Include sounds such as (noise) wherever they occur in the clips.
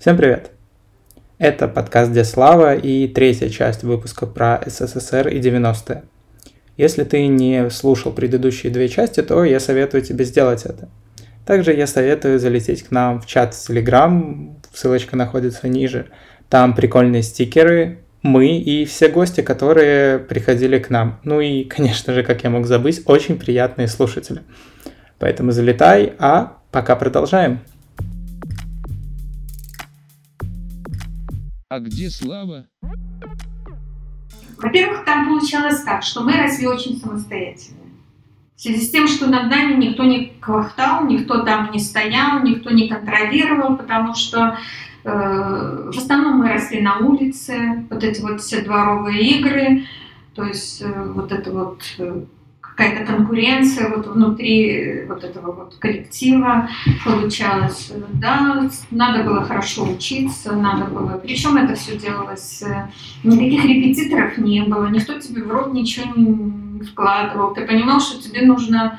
Всем привет! Это подкаст «Где слава» и третья часть выпуска про СССР и 90-е. Если ты не слушал предыдущие две части, то я советую тебе сделать это. Также я советую залететь к нам в чат в Telegram, ссылочка находится ниже. Там прикольные стикеры, мы и все гости, которые приходили к нам. Ну и, (laughs) конечно же, как я мог забыть, очень приятные слушатели. Поэтому залетай, а пока продолжаем. А где Слава? Во-первых, там получалось так, что мы росли очень самостоятельно. В связи с тем, что над нами никто не квахтал, никто там не стоял, никто не контролировал, потому что э, в основном мы росли на улице, вот эти вот все дворовые игры, то есть э, вот это вот э, какая-то конкуренция вот внутри вот этого вот коллектива получалось. Да, надо было хорошо учиться, надо было... Причем это все делалось... Э, никаких репетиторов не было, никто тебе в рот ничего не вкладывал. Ты понимал, что тебе нужно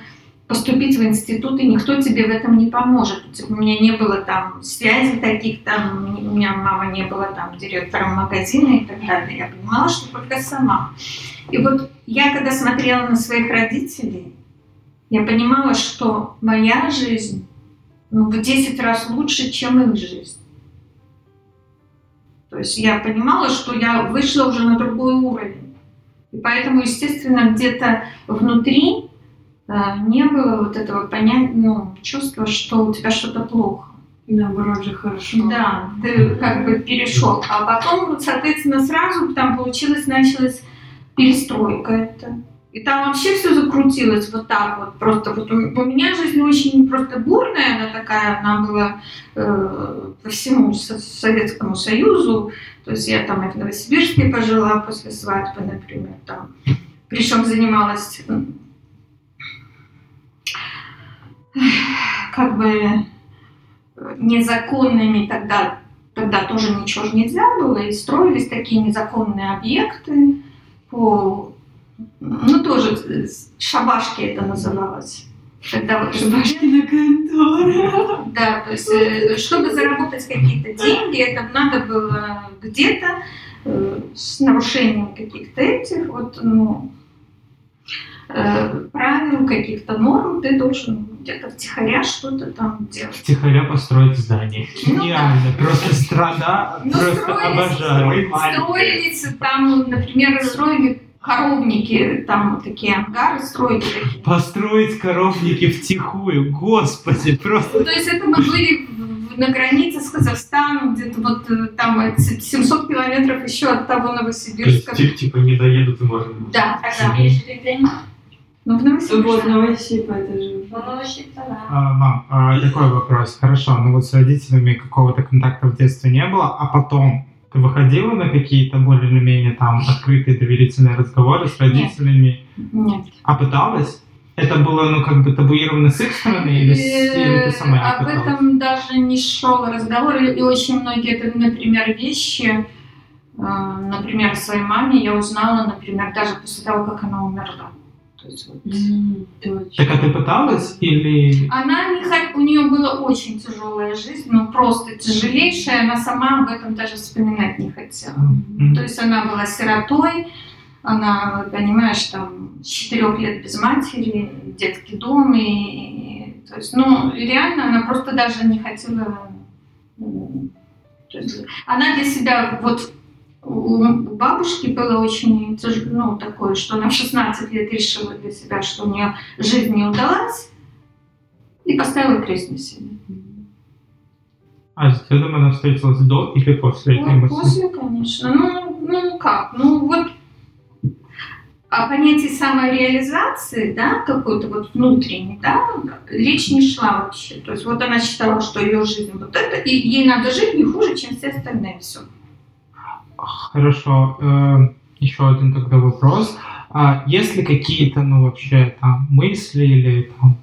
поступить в институт, и никто тебе в этом не поможет. У меня не было там связей таких, там, у меня мама не была там директором магазина и так далее. Я понимала, что только сама. И вот я, когда смотрела на своих родителей, я понимала, что моя жизнь ну, в 10 раз лучше, чем их жизнь. То есть я понимала, что я вышла уже на другой уровень. И поэтому, естественно, где-то внутри не было вот этого понятия, ну, чувства, что у тебя что-то плохо. Наоборот же хорошо. Да, ты как бы перешел. А потом, соответственно, сразу там получилось, началось перестройка это. И там вообще все закрутилось вот так вот. Просто вот у, у меня жизнь очень просто бурная, она такая, она была э, по всему Советскому Союзу. То есть я там и в Новосибирске пожила после свадьбы, например, там. Причем занималась как бы незаконными тогда, тогда тоже ничего же нельзя было, и строились такие незаконные объекты, по, ну тоже шабашки это называлось. Когда вот Шабашкина контора. Да, то есть, э, чтобы заработать какие-то деньги, это надо было где-то э, с нарушением каких-то этих вот, ну, э, правил, каких-то норм, ты должен где-то втихаря что-то там делать. Втихаря построить здание. Ну, Гениально. Да. Просто страна, ну, просто строились, обожаю. Строились, там, например, строили коровники, там вот такие ангары строили такие. Построить коровники втихую, господи, просто... Ну, то есть это мы были на границе с Казахстаном, где-то вот э, там 700 километров еще от того Новосибирска. То есть, типа не доедут и можно... Да, да. Ну, в Новосиб. Вот, Новосиб, это же. Ну, Новосиб, да. А, мам, а, такой вопрос. Хорошо, ну вот с родителями какого-то контакта в детстве не было, а потом ты выходила на какие-то более или менее там открытые доверительные разговоры с родителями? Нет. А пыталась? Это было, ну, как бы табуировано с их стороны или, или ты сама не Об пыталась? этом даже не шел разговор. И очень многие, это, например, вещи, э, например, о своей маме я узнала, например, даже после того, как она умерла. То есть, вот, Так а ты пыталась или... Она не хот... у нее была очень тяжелая жизнь, ну просто тяжелейшая, она сама об этом даже вспоминать не хотела. Мгм. То есть она была сиротой, она, понимаешь, там с четырех лет без матери, детский дом, и, и- то есть, ну, реально она просто даже не хотела... то есть она для себя, вот у бабушки было очень ну, такое, что она в 16 лет решила для себя, что у нее жизнь не удалась, и поставила крест на себе. А с дедом она встретилась до или после этой Ну, мысли? после, конечно. Ну, ну как? Ну вот о понятии самореализации, да, какой-то вот внутренней, да, речь не шла вообще. То есть вот она считала, что ее жизнь вот это, и ей надо жить не хуже, чем все остальные. Все. Хорошо. э, еще один тогда вопрос. А есть ли какие-то, ну, вообще, там, мысли или там,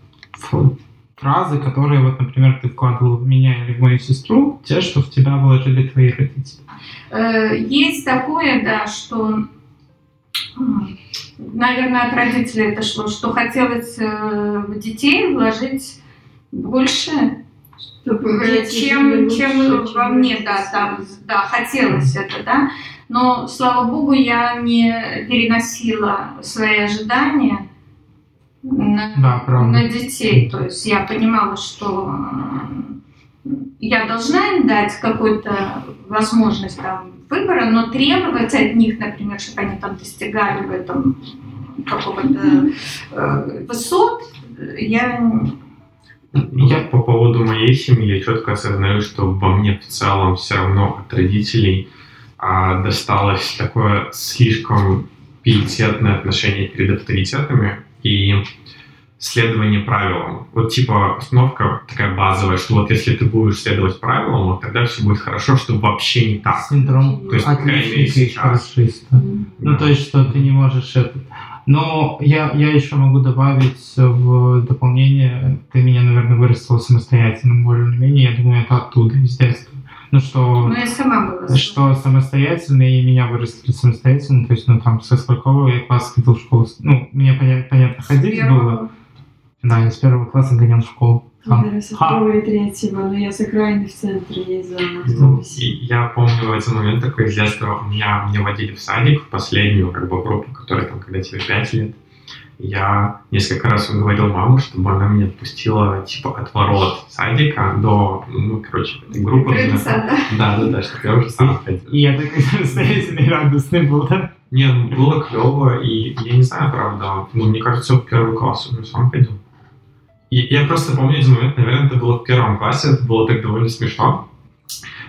фразы, которые, вот, например, ты вкладывал в меня или в мою сестру, те, что в тебя вложили твои родители? Э, Есть такое, да, что, наверное, от родителей это шло, что хотелось э, в детей вложить больше чем, чем во мне, да, там, да, хотелось это, да. Но, слава богу, я не переносила свои ожидания на, да, на детей. То есть я понимала, что я должна им дать какую-то возможность там, выбора, но требовать от них, например, чтобы они там достигали в этом какого-то э, высот, я я по поводу моей семьи, я четко осознаю, что во мне в целом все равно от родителей а, досталось такое слишком пиететное отношение перед авторитетами и следование правилам. Вот типа установка такая базовая, что вот если ты будешь следовать правилам, вот тогда все будет хорошо, что вообще не так. Синдром то есть, отличника и. Mm-hmm. Ну, то есть, что ты не можешь это... Но я, я еще могу добавить в дополнение, ты меня, наверное, вырастила самостоятельно, более-менее, я думаю, это оттуда, из детства. Ну, что... Ну, я сама была. Что самостоятельно, и меня вырастили самостоятельно, то есть, ну, там, со сколько я класс ходил в школу, ну, мне, понятно, понятно ходить было. Да, я с первого класса гонял в школу. Да, со второго и третьего, но я с окраины в центре ездила на автобусе. Ну, я помню в этот момент такой из детства, меня, меня водили в садик, в последнюю как бы группу, которая там, когда тебе 5 лет. Я несколько раз уговорил маму, чтобы она меня отпустила типа от ворот садика до, ну, короче, этой группы. Да, да, да, чтобы я уже сам ходил. И я такой (laughs) самостоятельный радостный был, да? Нет, ну, было клево, и я не знаю, правда, ну, мне кажется, в первый класс я сам ходил. И я просто помню один момент, наверное, это было в первом классе, это было так довольно смешно.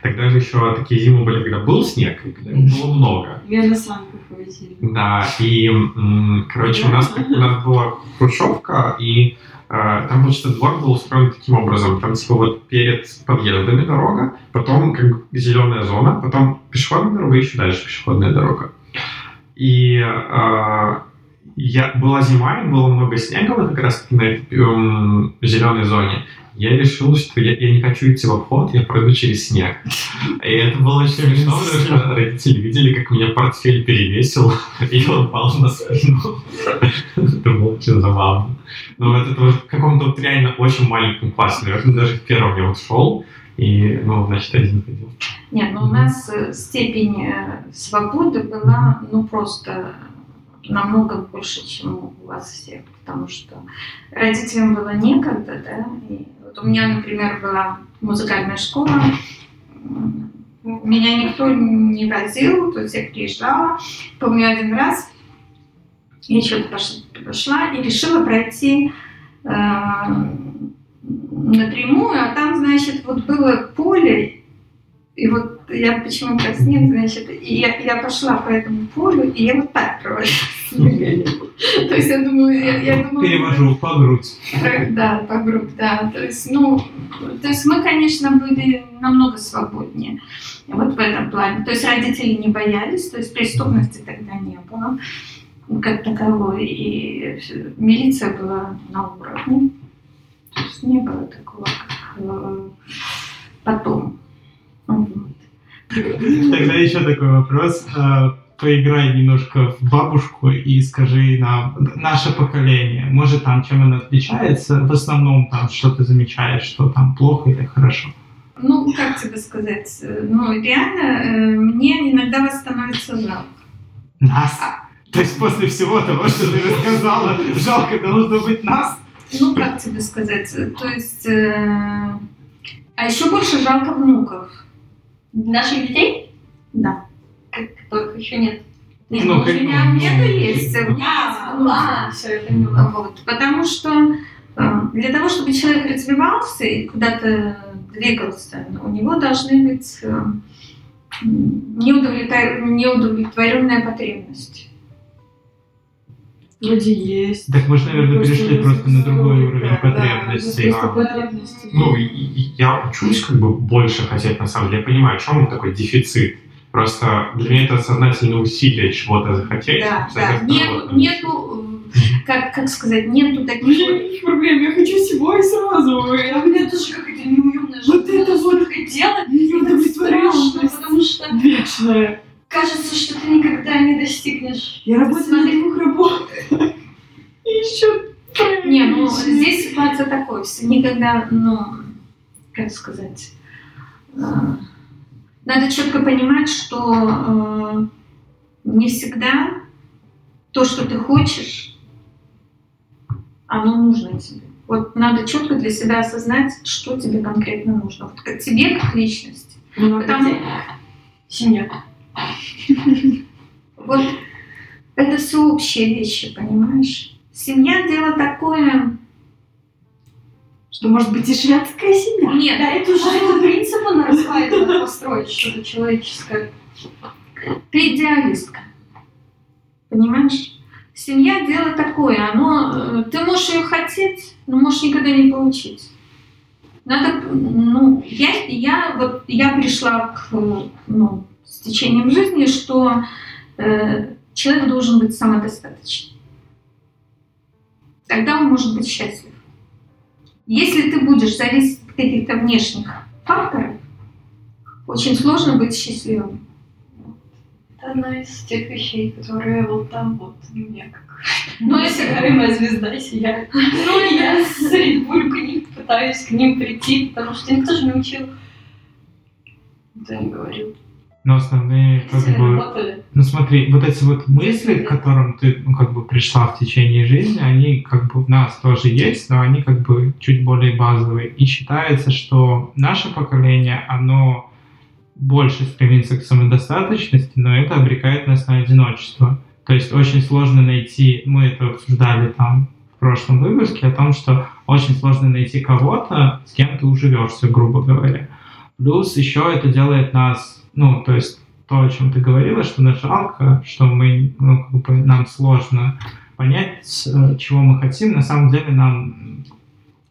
Тогда же еще такие зимы были, когда был снег, и когда его было много. Я на санках возили. Да, и, короче, у нас, у нас была хрущевка, и Uh, там, значит, двор был устроен таким образом. Там, типа, вот перед подъездами дорога, потом как бы зеленая зона, потом пешеходная дорога, и еще дальше пешеходная дорога. И uh, я, была зима, и было много снега вот как раз на эм, зеленой зоне. Я решил, что я, я не хочу идти в обход, я пройду через снег. И это было очень смешно, потому что родители видели, как меня портфель перевесил, (laughs) и он упал на спину. Это было очень забавно. Но это в каком-то вот реально очень маленьком классе, наверное, даже в первом я вот шел, и, ну, значит, один ходил. Нет, ну у нас э, степень э, свободы была, ну, просто намного больше, чем у вас всех, потому что родителям было некогда, да, и вот у меня, например, была музыкальная школа, меня никто не возил, то есть я приезжала, помню один раз, я что-то пошла, и решила пройти э, напрямую, а там, значит, вот было поле, и вот я почему про снег, значит, и я, я пошла по этому полю, и я вот так проводила То есть я думала, я, я думала... Перевожу по грудь. Да, по грудь, да. То есть, ну, то есть мы, конечно, были намного свободнее вот в этом плане. То есть родители не боялись, то есть преступности тогда не было как таковой, и милиция была на уровне. То есть не было такого, как э, потом. Вот. Тогда еще такой вопрос. А, поиграй немножко в бабушку и скажи нам, наше поколение, может там чем оно отличается? В основном там что ты замечаешь, что там плохо или хорошо? Ну, как тебе сказать? Ну, реально, э, мне иногда вас становится жалко. Нас? А. То есть после всего того, что ты рассказала, жалко должно быть нас? Ну, как тебе сказать? То есть... Э, а еще больше жалко внуков. Наших детей? Да. Которых еще нет. Нет, ну, у меня ну, нету есть. У меня ну, а, все, я поняла. Вот, потому что э, для того, чтобы человек развивался и куда-то двигался, у него должны быть э, неудовлетворенная потребность. Вроде есть. Так мы же, наверное, перешли просто на другой уровень потребностей. Да, потребностей. Ну, я учусь как бы больше хотеть, на самом деле. Я понимаю, в чем такой дефицит. Просто для меня это сознательное усилие чего-то захотеть. Да, да. Нету, нету, как, как сказать, нету таких... Никаких проблем, я хочу всего и сразу. А меня тоже какая-то неуютная Вот это вот делать, неудовлетворенность. Потому что... Вечная кажется, что ты никогда не достигнешь. Я работаю на двух работах. И еще Не, ну здесь ситуация такой, никогда, ну, как сказать, э, надо четко понимать, что э, не всегда то, что ты хочешь, оно нужно тебе. Вот надо четко для себя осознать, что тебе конкретно нужно. Вот тебе, как личности. Много Потому- денег. Семья. (laughs) Вот это все общие вещи, понимаешь? Семья дело такое. Что может быть и шведская семья. Нет, Да, это уже (laughs) этот принцип он рассматривает, построить что-то человеческое. ты идеалистка. Понимаешь? Семья дело такое, оно, э, ты можешь ее хотеть, но можешь никогда не получить. Надо, ну, я, я, вот, я пришла к, ну, с течением жизни, что э, человек должен быть самодостаточным. Тогда он может быть счастлив. Если ты будешь зависеть от каких-то внешних факторов, очень сложно быть счастливым. Это одна из тех вещей, которые вот там вот у меня как Но это- Несгораемая звезда сияет. Ну, я среди бурь к ним пытаюсь к ним прийти, потому что никто же не учил. Никто не говорил. Но основные, как бы, работали. Ну смотри, вот эти вот мысли, к которым ты ну, как бы пришла в течение жизни, они как бы в нас тоже есть, но они как бы чуть более базовые. И считается, что наше поколение, оно больше стремится к самодостаточности, но это обрекает нас на одиночество. То есть очень сложно найти, мы это обсуждали там в прошлом выпуске, о том, что очень сложно найти кого-то, с кем ты уживешься, грубо говоря. Плюс еще это делает нас, ну, то есть то, о чем ты говорила, что нас жалко, что мы, ну, как бы нам сложно понять, э, чего мы хотим. На самом деле нам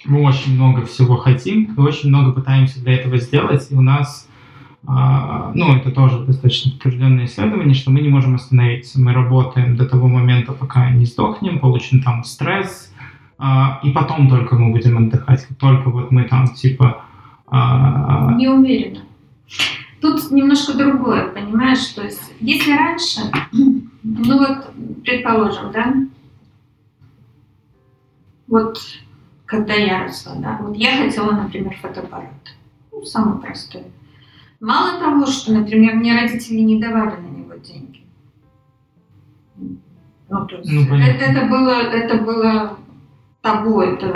мы очень много всего хотим и очень много пытаемся для этого сделать, и у нас а, ну, это тоже достаточно подтвержденное исследование, что мы не можем остановиться. Мы работаем до того момента, пока не сдохнем, получим там стресс, а, и потом только мы будем отдыхать. Только вот мы там типа а, Не уверена. Тут немножко другое, понимаешь? То есть, если раньше, (clears throat) ну вот, предположим, да, вот когда я росла, да, вот я хотела, например, фотоаппарат. Ну, самый простой. Мало того, что, например, мне родители не давали на него деньги. Ну, то есть, Ну, это, это было, это было табу, это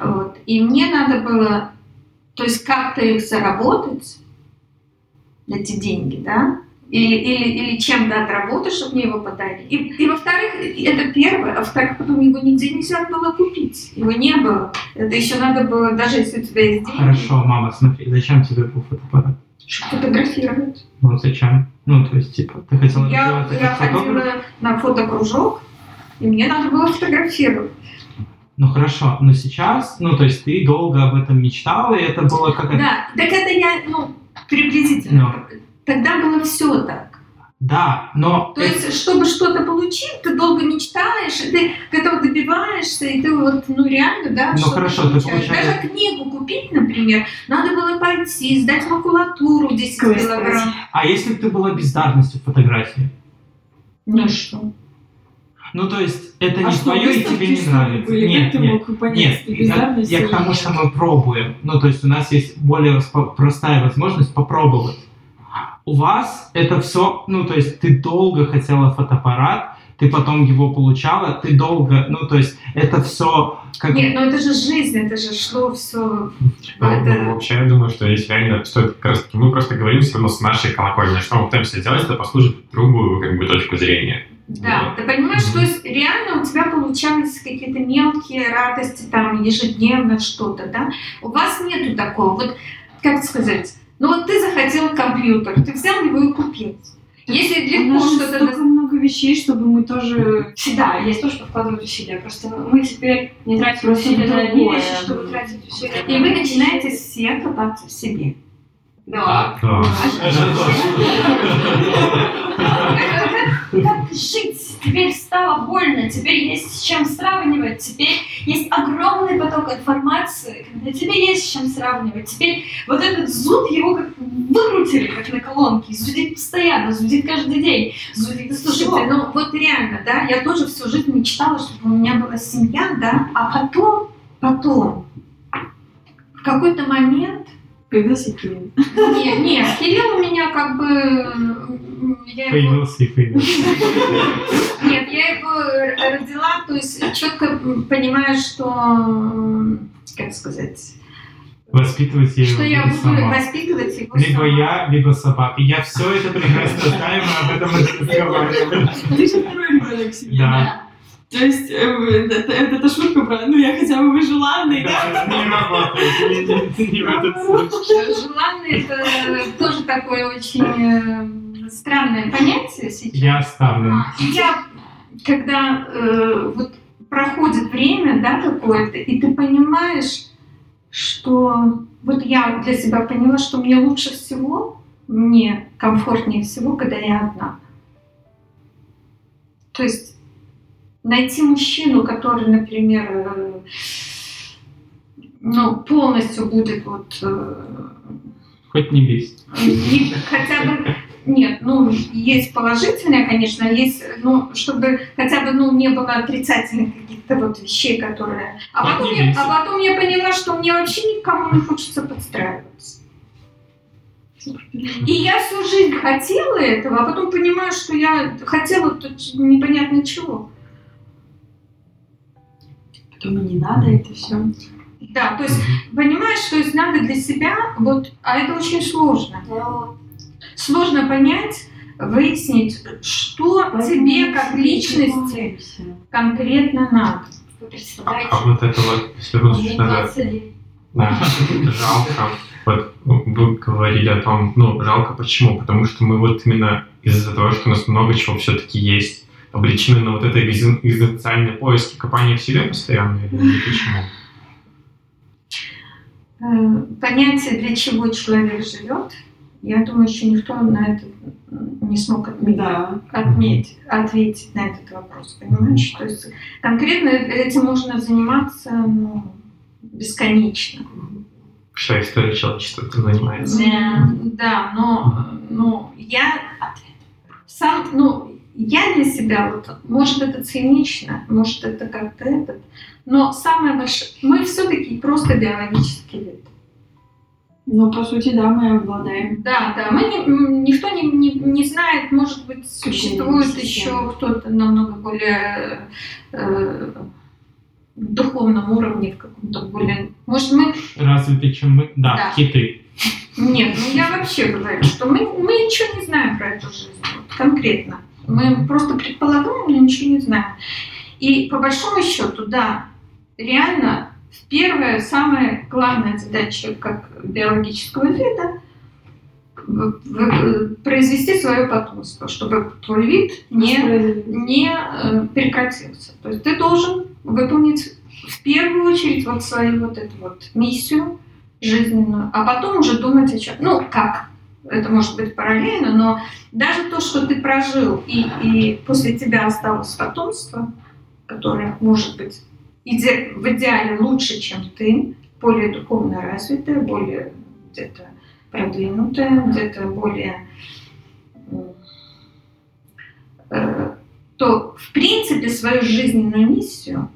вот. И мне надо было, то есть как-то их заработать, эти деньги, да, или, или, или чем-то отработать, чтобы мне его подарили. И, и во-вторых, это первое, а во-вторых, потом его нигде нельзя было купить. Его не было. Это еще надо было, даже если у тебя есть деньги, Хорошо, мама, смотри, зачем тебе был фотоаппарат? чтобы фотографировать. Ну, зачем? Ну, то есть, типа, ты хотела Я, развиваться я ходила на фотокружок, и мне надо было фотографировать. Ну, хорошо, но сейчас, ну, то есть, ты долго об этом мечтала, и это было как... Да, так это я, ну, приблизительно. Тогда было все так. Да, но... То есть, чтобы что-то получить, ты долго мечтаешь, и ты этого добиваешься, и ты вот, ну реально, да, Ну, хорошо, ты получаешь. получается- Даже книгу купить, например, надо было пойти, сдать макулатуру 10 Квест килограмм. А если бы ты была бездарностью в фотографии? Ну что? Ну, то есть, это А не что, твое и тебе не нравится. были? Нет, нет. мог понять, Нет, я, я к тому, что мы пробуем. Ну, то есть у нас есть более простая возможность попробовать. У вас это все, ну, то есть ты долго хотела фотоаппарат, ты потом его получала, ты долго, ну, то есть это все как... Нет, ну это же жизнь, это же шло все. Ну, Это- ну, вообще, я думаю, что здесь реально стоит как раз таки, мы просто говорим все равно с нашей колокольни, что мы пытаемся сделать, это послужит другую как бы точку зрения. Да, ты понимаешь, то есть реально у тебя получались какие-то мелкие радости, там, ежедневно что-то, да? У вас нету такого, вот, как сказать, ну вот ты захотел компьютер, ты взял его и купил. Если У легко что-то... столько много вещей, чтобы мы тоже... Всегда есть то, что вкладывают усилия. Просто мы теперь не тратим усилия на одни другое. вещи, чтобы тратить усилия И вы начинаете все копаться в себе. Да. Да. (laughs) (laughs) Как жить? Теперь стало больно, теперь есть с чем сравнивать, теперь есть огромный поток информации, когда тебе есть с чем сравнивать. Теперь вот этот зуд, его как выкрутили, как на колонке, зудит постоянно, зудит каждый день, зудит Слушайте, ну вот реально, да, я тоже всю жизнь мечтала, чтобы у меня была семья, да, а потом, потом, какой-то момент... Появился Кирилл. Нет, нет, Кирилл у меня как бы... Я его... Появился и появился. Нет, я его родила, то есть четко понимаю, что... Как сказать? Воспитывать я Что его я буду сама. воспитывать его Либо сама. я, либо собака. Я все это прекрасно знаю, мы об этом уже разговаривали. Ты же второй ребенок в семье. Да. То есть, э, это, это, это шутка про, ну я хотя бы желанный, да? Не. Не- в этот случай. Желанный это тоже такое очень э, странное понятие сейчас. Я оставлен. И Я, когда э, вот проходит время, да, какое-то, и ты понимаешь, что вот я для себя поняла, что мне лучше всего, мне комфортнее всего, когда я одна. То есть найти мужчину, который, например, ну, полностью будет вот э, Хоть не не- хотя бы нет, ну есть положительное, конечно, есть, ну чтобы хотя бы ну не было отрицательных каких-то вот вещей, которые. А потом, я, а потом я поняла, что мне вообще никому не хочется подстраиваться. И я всю жизнь хотела этого, а потом понимаю, что я хотела тут непонятно чего. Потом и не надо это все. Да, то есть понимаешь, то есть надо для себя вот, а это очень сложно. Сложно понять, выяснить, что тебе как личности конкретно надо. Вы А, представляете? а вот это вот, если вы надо 20 лет. Да, (laughs) жалко. Вот вы говорили о том, ну, жалко почему? Потому что мы вот именно из-за того, что у нас много чего все-таки есть, обречены на вот это экзи- экзистенциальные поиски, копание в себе постоянно, или почему? Э, Понятие, для чего человек живет, я думаю, еще никто на это не смог отметить. Да. отметить, ответить на этот вопрос, понимаешь? То есть конкретно этим можно заниматься ну, бесконечно. Вся история человечества этим занимается. Да, да, но, но я сам, ну, я для себя, вот, может, это цинично, может, это как-то этот, но самое большое, мы все-таки просто биологический вид. Ну, по сути, да, мы обладаем. Да, да, мы не- никто не, не, не знает, может быть, существует система. еще кто-то намного более э, духовном уровне, в каком-то более... Может, мы... Развитый, чем мы? Да, Да. киты. Нет, ну я вообще говорю, что мы, мы ничего не знаем про эту жизнь, вот, конкретно. Мы просто предполагаем, но ничего не знаем. И по большому счету, да, реально первая, самая главная задача как биологического вида произвести свое потомство, чтобы твой вид не не э, прекратился. То есть ты должен выполнить в первую очередь вот свою вот эту вот миссию жизненную, а потом уже думать о чем. Ну, как? Это может быть параллельно, но даже то, что ты прожил, и, и после тебя осталось потомство, которое может быть иде- в идеале лучше, чем ты, более духовно развитое, более где-то продвинутое, где-то более э, то в принципе свою жизненную миссию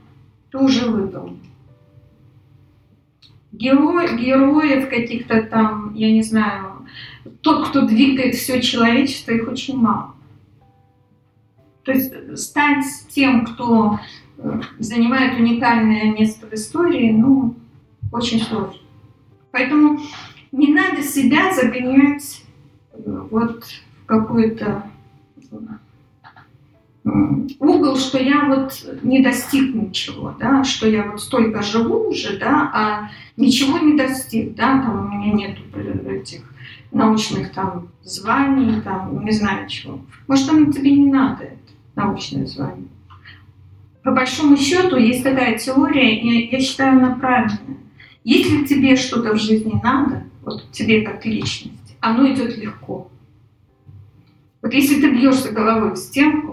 ты уже выполнил. Герой, героев каких-то там, я не знаю, тот, кто двигает все человечество, их очень мало. То есть стать тем, кто э, занимает уникальное место в истории, ну, очень сложно. Поэтому не надо себя загонять э, вот в какую-то угол, что я вот не достиг ничего, да, что я вот столько живу уже, да, а ничего не достиг, да, там у меня нету э, этих научных там званий, там, не знаю чего. Может, там тебе не надо это, научное звание. По большому счету, есть такая теория, и я считаю, она правильная. Если тебе что-то в жизни надо, вот тебе как личности, оно идет легко. Вот если ты бьешься головой в стенку,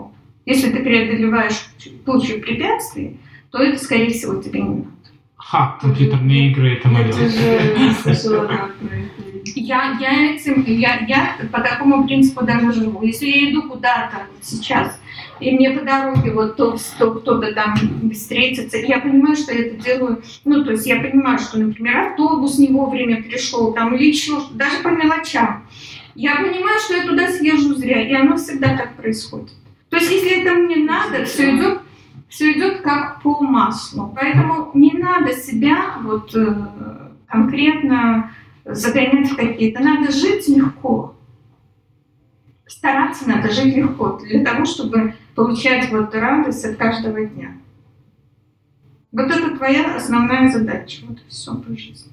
если ты преодолеваешь кучу препятствий, то это, скорее всего, тебе не надо. Ха, компьютерные игры, это мое. Я. Я, этим, я, я по такому принципу даже живу. Если я иду куда-то сейчас, и мне по дороге вот то, то кто-то там встретится, я понимаю, что я это делаю, ну, то есть я понимаю, что, например, автобус не вовремя пришел, там, или еще, даже по мелочам. Я понимаю, что я туда съезжу зря, и оно всегда так происходит. То есть, если это мне надо, все идет, все идет как по маслу. Поэтому не надо себя вот э, конкретно загонять в какие-то. Надо жить легко. Стараться надо жить легко для того, чтобы получать вот радость от каждого дня. Вот это твоя основная задача. Вот и все по жизни.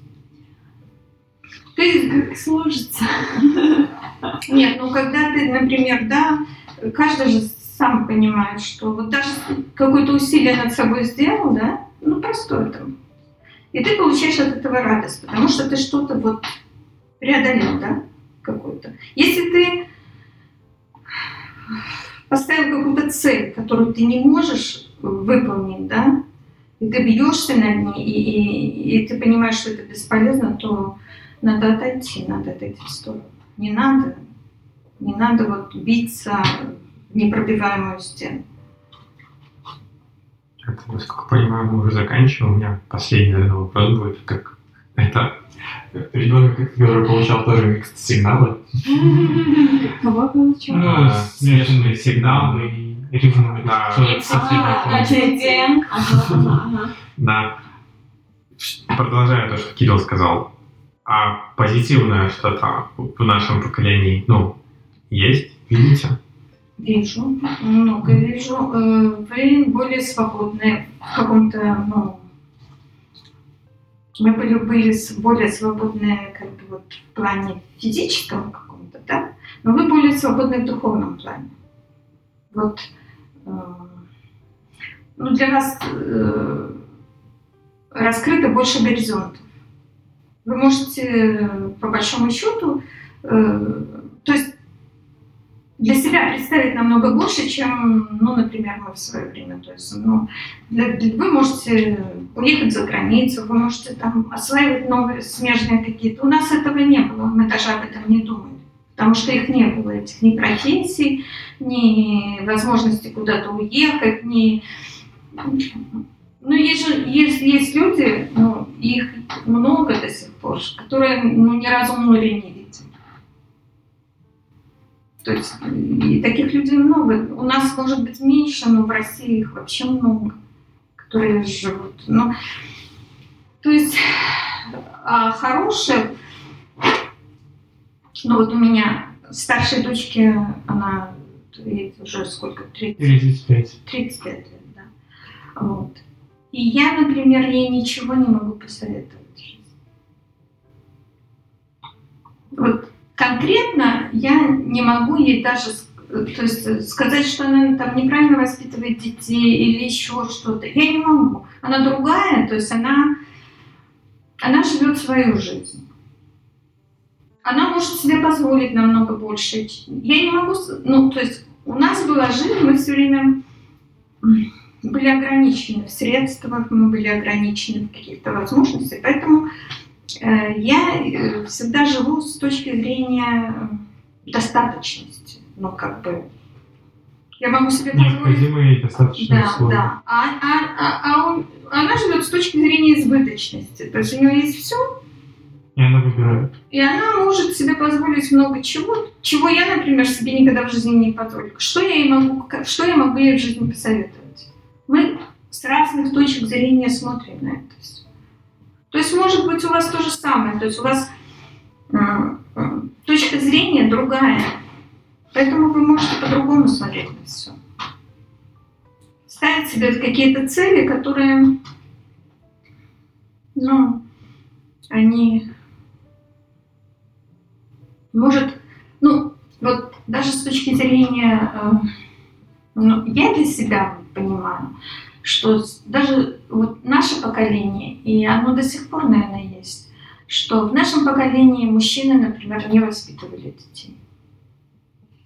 Ты как сложится. (laughs) Нет, ну когда ты, например, да, каждый же сам понимает, что вот даже какое-то усилие над собой сделал, да, ну простое там, и ты получаешь от этого радость, потому что ты что-то вот преодолел, да, какой-то. Если ты поставил какую-то цель, которую ты не можешь выполнить, да, и ты бьешься над ней, и, и, и ты понимаешь, что это бесполезно, то надо отойти, надо отойти в сторону. Не надо, не надо вот биться непробиваемую стену. Это, насколько понимаю, мы уже заканчиваем. У меня последний, наверное, вопрос будет. Как это ребенок, который получал тоже микс сигналы. Кого получал? Ну, смешанные сигналы и ритмы на Да. Продолжая то, что Кирилл сказал, а позитивное что-то в нашем поколении, ну, есть, видите? Вижу, много вижу. Э, вы более свободны в каком-то, ну, мы были, были более свободны как бы вот в плане физическом каком-то, да, но вы более свободны в духовном плане. Вот, э, ну, для вас э, раскрыто больше горизонтов. Вы можете, по большому счету, себя представить намного больше, чем, ну, например, мы в свое время. То есть, ну, для, для, вы можете уехать за границу, вы можете там осваивать новые смежные какие-то. У нас этого не было, мы даже об этом не думали. Потому что их не было, этих ни профессий, ни возможности куда-то уехать, ни... Ну, есть же есть, есть люди, ну, их много до сих пор, которые ну, не видели то есть и таких людей много. У нас может быть меньше, но в России их вообще много, которые живут. Но, то есть а хорошие, ну вот у меня старшей дочке, она ей уже сколько, 30? 35. 35 лет, да. Вот. И я, например, ей ничего не могу посоветовать. Вот конкретно я не могу ей даже то есть сказать, что она там неправильно воспитывает детей или еще что-то. Я не могу. Она другая, то есть она, она живет свою жизнь. Она может себе позволить намного больше. Я не могу, ну, то есть у нас была жизнь, мы все время были ограничены в средствах, мы были ограничены в каких-то возможностях, поэтому Э, я э, всегда живу с точки зрения достаточности. Ну, как бы, я могу себе позволить... Необходимые достаточные да, условия. Да, а, а, а, а он, она живет с точки зрения избыточности. То есть у нее есть все, и она выбирает. И она может себе позволить много чего, чего я, например, себе никогда в жизни не позволю. Что я ей могу, что я могу ей в жизни посоветовать? Мы с разных точек зрения смотрим на это все. То есть, может быть, у вас то же самое, то есть у вас э, э, точка зрения другая, поэтому вы можете по-другому смотреть на все. Ставить себе какие-то цели, которые, ну, они, может, ну, вот даже с точки зрения, э, ну, я для себя понимаю, что даже вот наше поколение, и оно до сих пор, наверное, есть, что в нашем поколении мужчины, например, не воспитывали детей.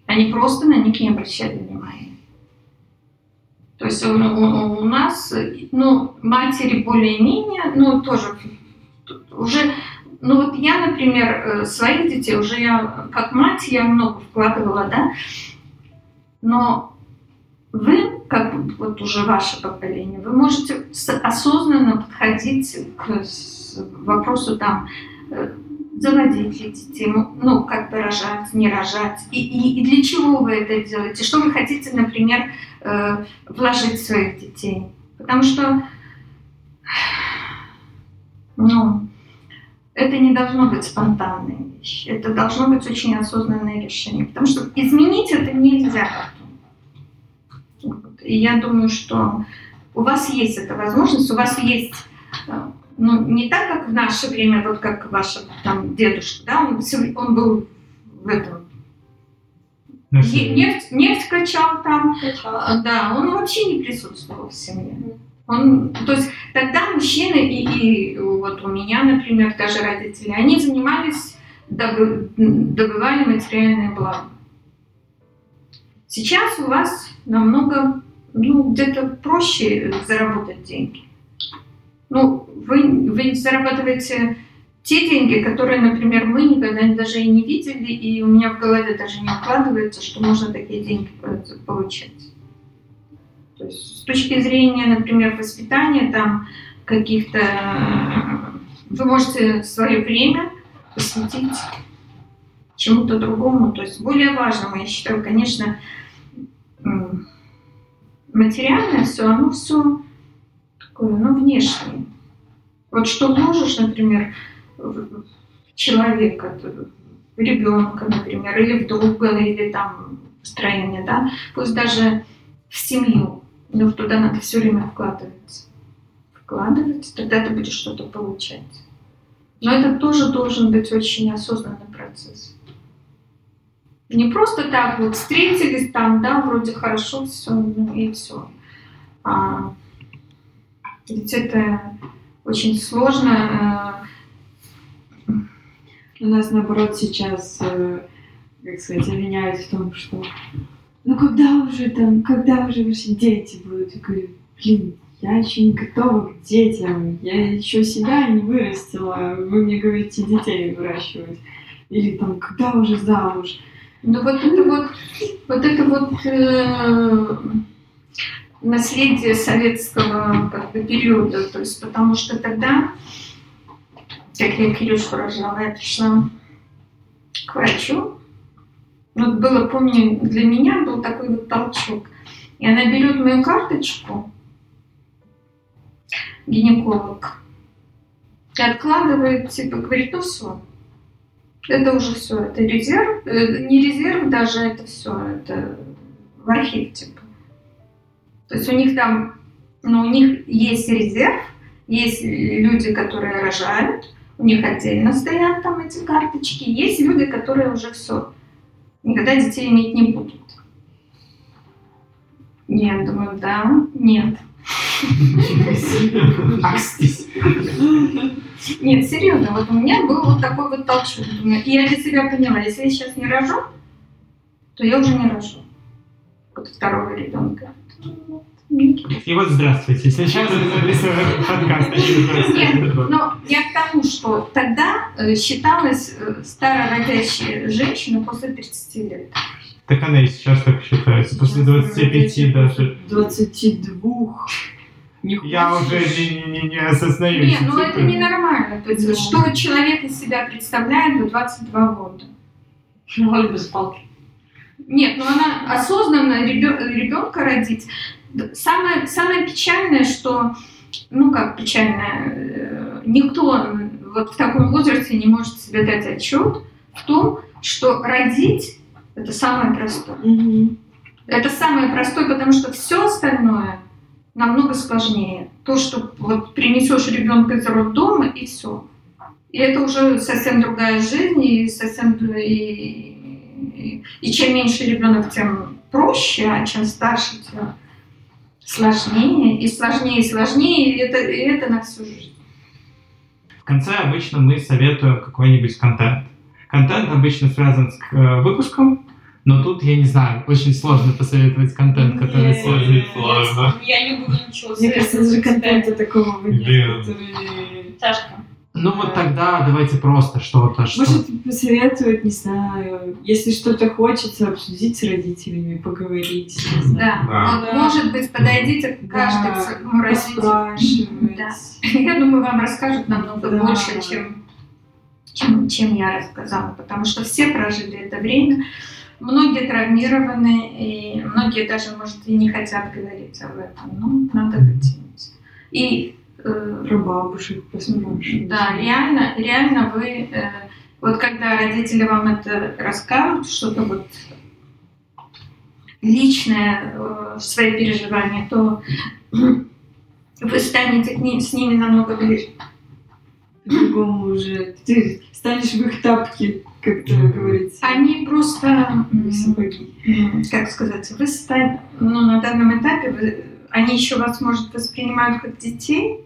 Они просто на них не обращали внимания. То есть у, у, у нас, ну, матери более-менее, ну, тоже уже, ну, вот я, например, э, своих детей уже я, как мать, я много вкладывала, да, но вы, как вот уже ваше поколение, вы можете осознанно подходить к вопросу там э, заводить ли детей, ну, как бы рожать, не рожать, и, и, и для чего вы это делаете, что вы хотите, например, э, вложить в своих детей. Потому что, ну, это не должно быть спонтанная вещь, это должно быть очень осознанное решение, потому что изменить это нельзя. И я думаю, что у вас есть эта возможность, у вас есть э, ну, не так, как в наше время, вот как ваша там дедушка, да, он, он был в этом. Нефть, нефть качал там, качал. А, да, он вообще не присутствовал в семье. Он, то есть тогда мужчины и, и вот у меня, например, даже родители, они занимались, добы, добывали материальные блага. Сейчас у вас намного, ну, где-то проще заработать деньги. Ну, вы, вы зарабатываете те деньги, которые, например, мы никогда даже и не видели, и у меня в голове даже не укладывается, что можно такие деньги получать. То есть с точки зрения, например, воспитания там каких-то... Вы можете свое время посвятить чему-то другому, то есть более важному, я считаю, конечно, материальное все, оно все такое, ну, внешнее. Вот что можешь, например, человека, ребенка, например, или в друга, или там строение, да, пусть даже в семью, но туда надо все время вкладываться. Вкладывать, тогда ты будешь что-то получать. Но это тоже должен быть очень осознанный процесс. Не просто так вот встретились там, да, вроде хорошо все, ну и все. А, ведь это очень сложно. Э, У нас, наоборот, сейчас, э, как сказать, обвиняют в том, что ну когда уже там, когда уже ваши дети будут? Я говорю, блин, я еще не готова к детям, я еще себя не вырастила, вы мне говорите детей выращивать. Или там, когда уже замуж? Ну вот это вот, вот это вот э, наследие советского как бы, периода, то есть потому что тогда, как я Кирюшу рожала, я пришла к врачу, вот было, помню, для меня был такой вот толчок. И она берет мою карточку, гинеколог, и откладывает, типа, говорит, ну все, это уже все, это резерв, э, не резерв даже, это все, это в архив, типа. То есть у них там, ну, у них есть резерв, есть люди, которые рожают, у них отдельно стоят там эти карточки, есть люди, которые уже все, никогда детей иметь не будут. Я думаю, да, нет. Нет, серьезно, вот у меня был вот такой вот толчок. И я для себя поняла, если я сейчас не рожу, то я уже не рожу. Вот второго ребенка. И вот здравствуйте, сейчас записываем подкаст. Нет, но я к тому, что тогда э, считалась э, старородящая женщина после 30 лет. Так она и сейчас так считается, после 25 даже. 22. Я уже не, не, не осознаю. Нет, ну это ненормально. То есть, ну. что человек из себя представляет до 22 года? Ну, без палки. Нет, ну она осознанно ребенка родить, Самое, самое печальное, что, ну как печальное, э, никто вот в таком возрасте не может себе дать отчет в том, что родить это самое простое. Mm-hmm. Это самое простое, потому что все остальное намного сложнее. То, что вот принесешь ребенка из роддома и все. И это уже совсем другая жизнь, и совсем и, и, чем меньше ребенок, тем проще, а чем старше, тем сложнее и сложнее и сложнее, и это, и это на всю жизнь. В конце обычно мы советуем какой-нибудь контент. Контент обычно связан с э, выпуском, но тут, я не знаю, очень сложно посоветовать контент, который сложный. Сложно. Я не буду ничего советовать. Мне кажется, даже контента такого нет, который... Тяжко. Ну вот тогда давайте просто что-то. Что... Может посоветовать, не знаю, если что-то хочется, обсудить с родителями, поговорить. Не знаю. Да. Да. Вот, может быть, подойдите к каждому Да, своему родителю. Да. Я думаю, вам расскажут намного Да. больше, чем, чем, чем я рассказала, потому что все прожили это время. Многие травмированы, и многие даже, может, и не хотят говорить об этом. Ну, надо вытянуть. И э, Про бабушек поспрашивать. да, реально, реально вы, э, вот когда родители вам это расскажут, что-то вот личное, э, свои переживания, то (clears throat) вы станете ним, с ними намного ближе. По-другому уже. Ты станешь в их тапки, как это Мгм. говорится. Они просто, как сказать, вы ста- ну, на данном этапе вы- они еще вас, может, воспринимают как детей,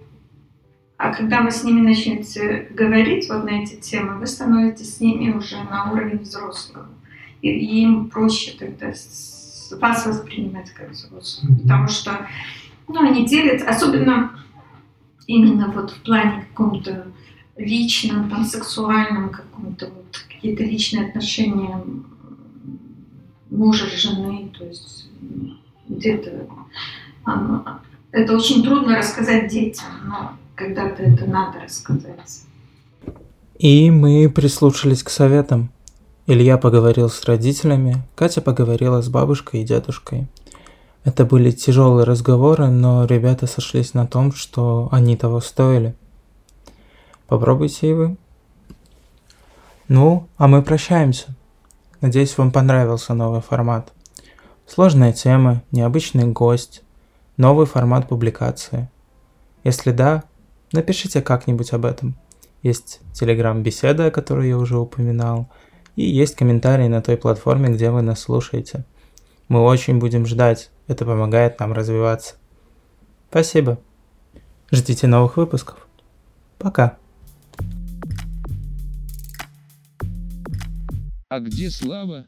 а когда вы с ними начнете говорить вот на эти темы, вы становитесь с ними уже на уровень взрослого. И им проще тогда вас воспринимать как взрослых. Потому что ну, они делятся, особенно именно вот в плане каком-то личном, там, сексуальном каком-то, вот, какие-то личные отношения мужа, жены, то есть где-то оно- это очень трудно рассказать детям, но когда-то это надо рассказать. И мы прислушались к советам. Илья поговорил с родителями, Катя поговорила с бабушкой и дедушкой. Это были тяжелые разговоры, но ребята сошлись на том, что они того стоили. Попробуйте и вы. Ну, а мы прощаемся. Надеюсь, вам понравился новый формат. Сложная тема, необычный гость, новый формат публикации. Если да, напишите как-нибудь об этом. Есть телеграм-беседа, которую я уже упоминал, и есть комментарии на той платформе, где вы нас слушаете. Мы очень будем ждать, это помогает нам развиваться. Спасибо. Ждите новых выпусков. Пока. А где Слава?